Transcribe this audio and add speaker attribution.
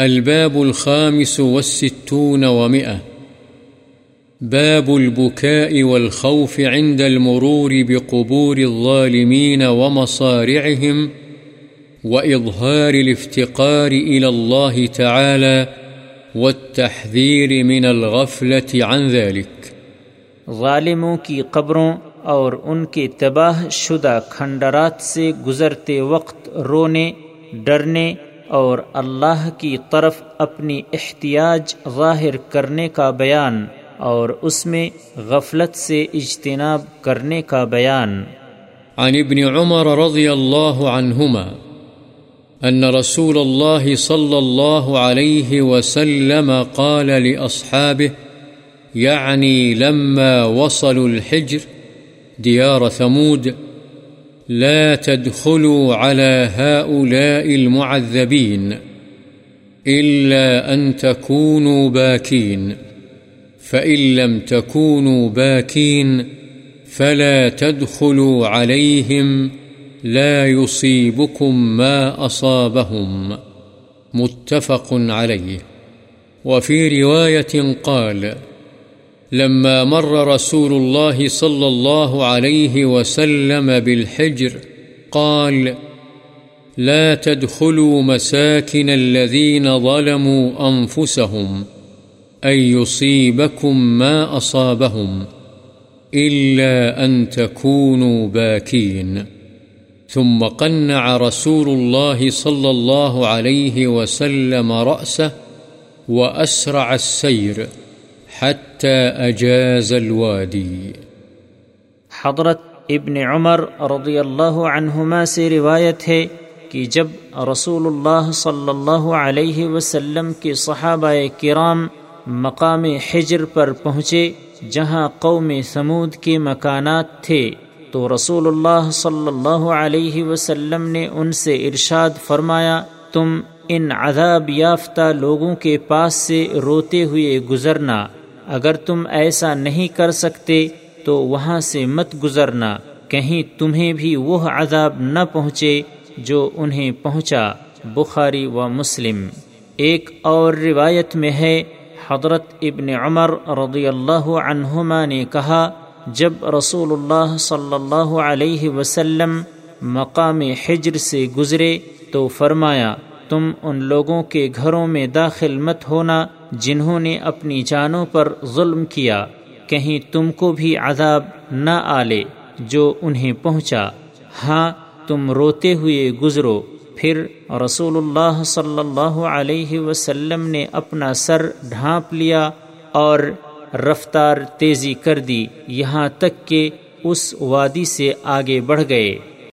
Speaker 1: الباب الخامس والستون ومئة. باب البكاء والخوف عند المرور بقبور الظالمين ومصارعهم وإظهار الافتقار إلى الله تعالى والتحذير من الغفلة عن ذلك.
Speaker 2: ظالموں کی قبروں اور ان کے تباہ شدہ کھنڈرات سے گزرتے وقت رونے، ڈرنے اور اللہ کی طرف اپنی احتیاج ظاہر کرنے کا بیان اور اس میں غفلت سے اجتناب کرنے کا بیان۔
Speaker 1: عن ابن عمر رضی اللہ عنہما أن رسول الله صلى الله عليه وسلم قال لأصحابه يعني لما وصلوا الحجر ديار ثمود لا تدخلوا على هؤلاء المعذبين إلا أن تكونوا باكين. فإن لم تكونوا باكين فلا تدخلوا عليهم، لا يصيبكم ما أصابهم. متفق عليه. وفي رواية قال لما مر رسول الله صلى الله عليه وسلم بالحجر قال، لا تدخلوا مساكن الذين ظلموا أنفسهم أن يصيبكم ما أصابهم إلا أن تكونوا باكين. ثم قنع رسول الله صلى الله عليه وسلم رأسه وأسرع السير. حتى أجاز الوادي.
Speaker 2: حضرت ابن عمر رضی اللہ عنہما سے روایت ہے کہ جب رسول اللہ صلی اللہ علیہ وسلم کے صحابہ کرام مقام حجر پر پہنچے، جہاں قوم سمود کے مکانات تھے، تو رسول اللہ صلی اللہ علیہ وسلم نے ان سے ارشاد فرمایا، تم ان عذاب یافتہ لوگوں کے پاس سے روتے ہوئے گزرنا۔ اگر تم ایسا نہیں کر سکتے تو وہاں سے مت گزرنا، کہیں تمہیں بھی وہ عذاب نہ پہنچے جو انہیں پہنچا، بخاری و مسلم۔ ایک اور روایت میں ہے، حضرت ابن عمر رضی اللہ عنہما نے کہا، جب رسول اللہ صلی اللہ علیہ وسلم مقام حجر سے گزرے تو فرمایا تم ان لوگوں کے گھروں میں داخل مت ہونا جنہوں نے اپنی جانوں پر ظلم کیا۔ کہیں تم کو بھی عذاب نہ آلے جو انہیں پہنچا۔ ہاں تم روتے ہوئے گزرو۔ پھر رسول اللہ صلی اللہ علیہ وسلم نے اپنا سر ڈھانپ لیا اور رفتار تیزی کر دی۔ یہاں تک کہ اس وادی سے آگے بڑھ گئے۔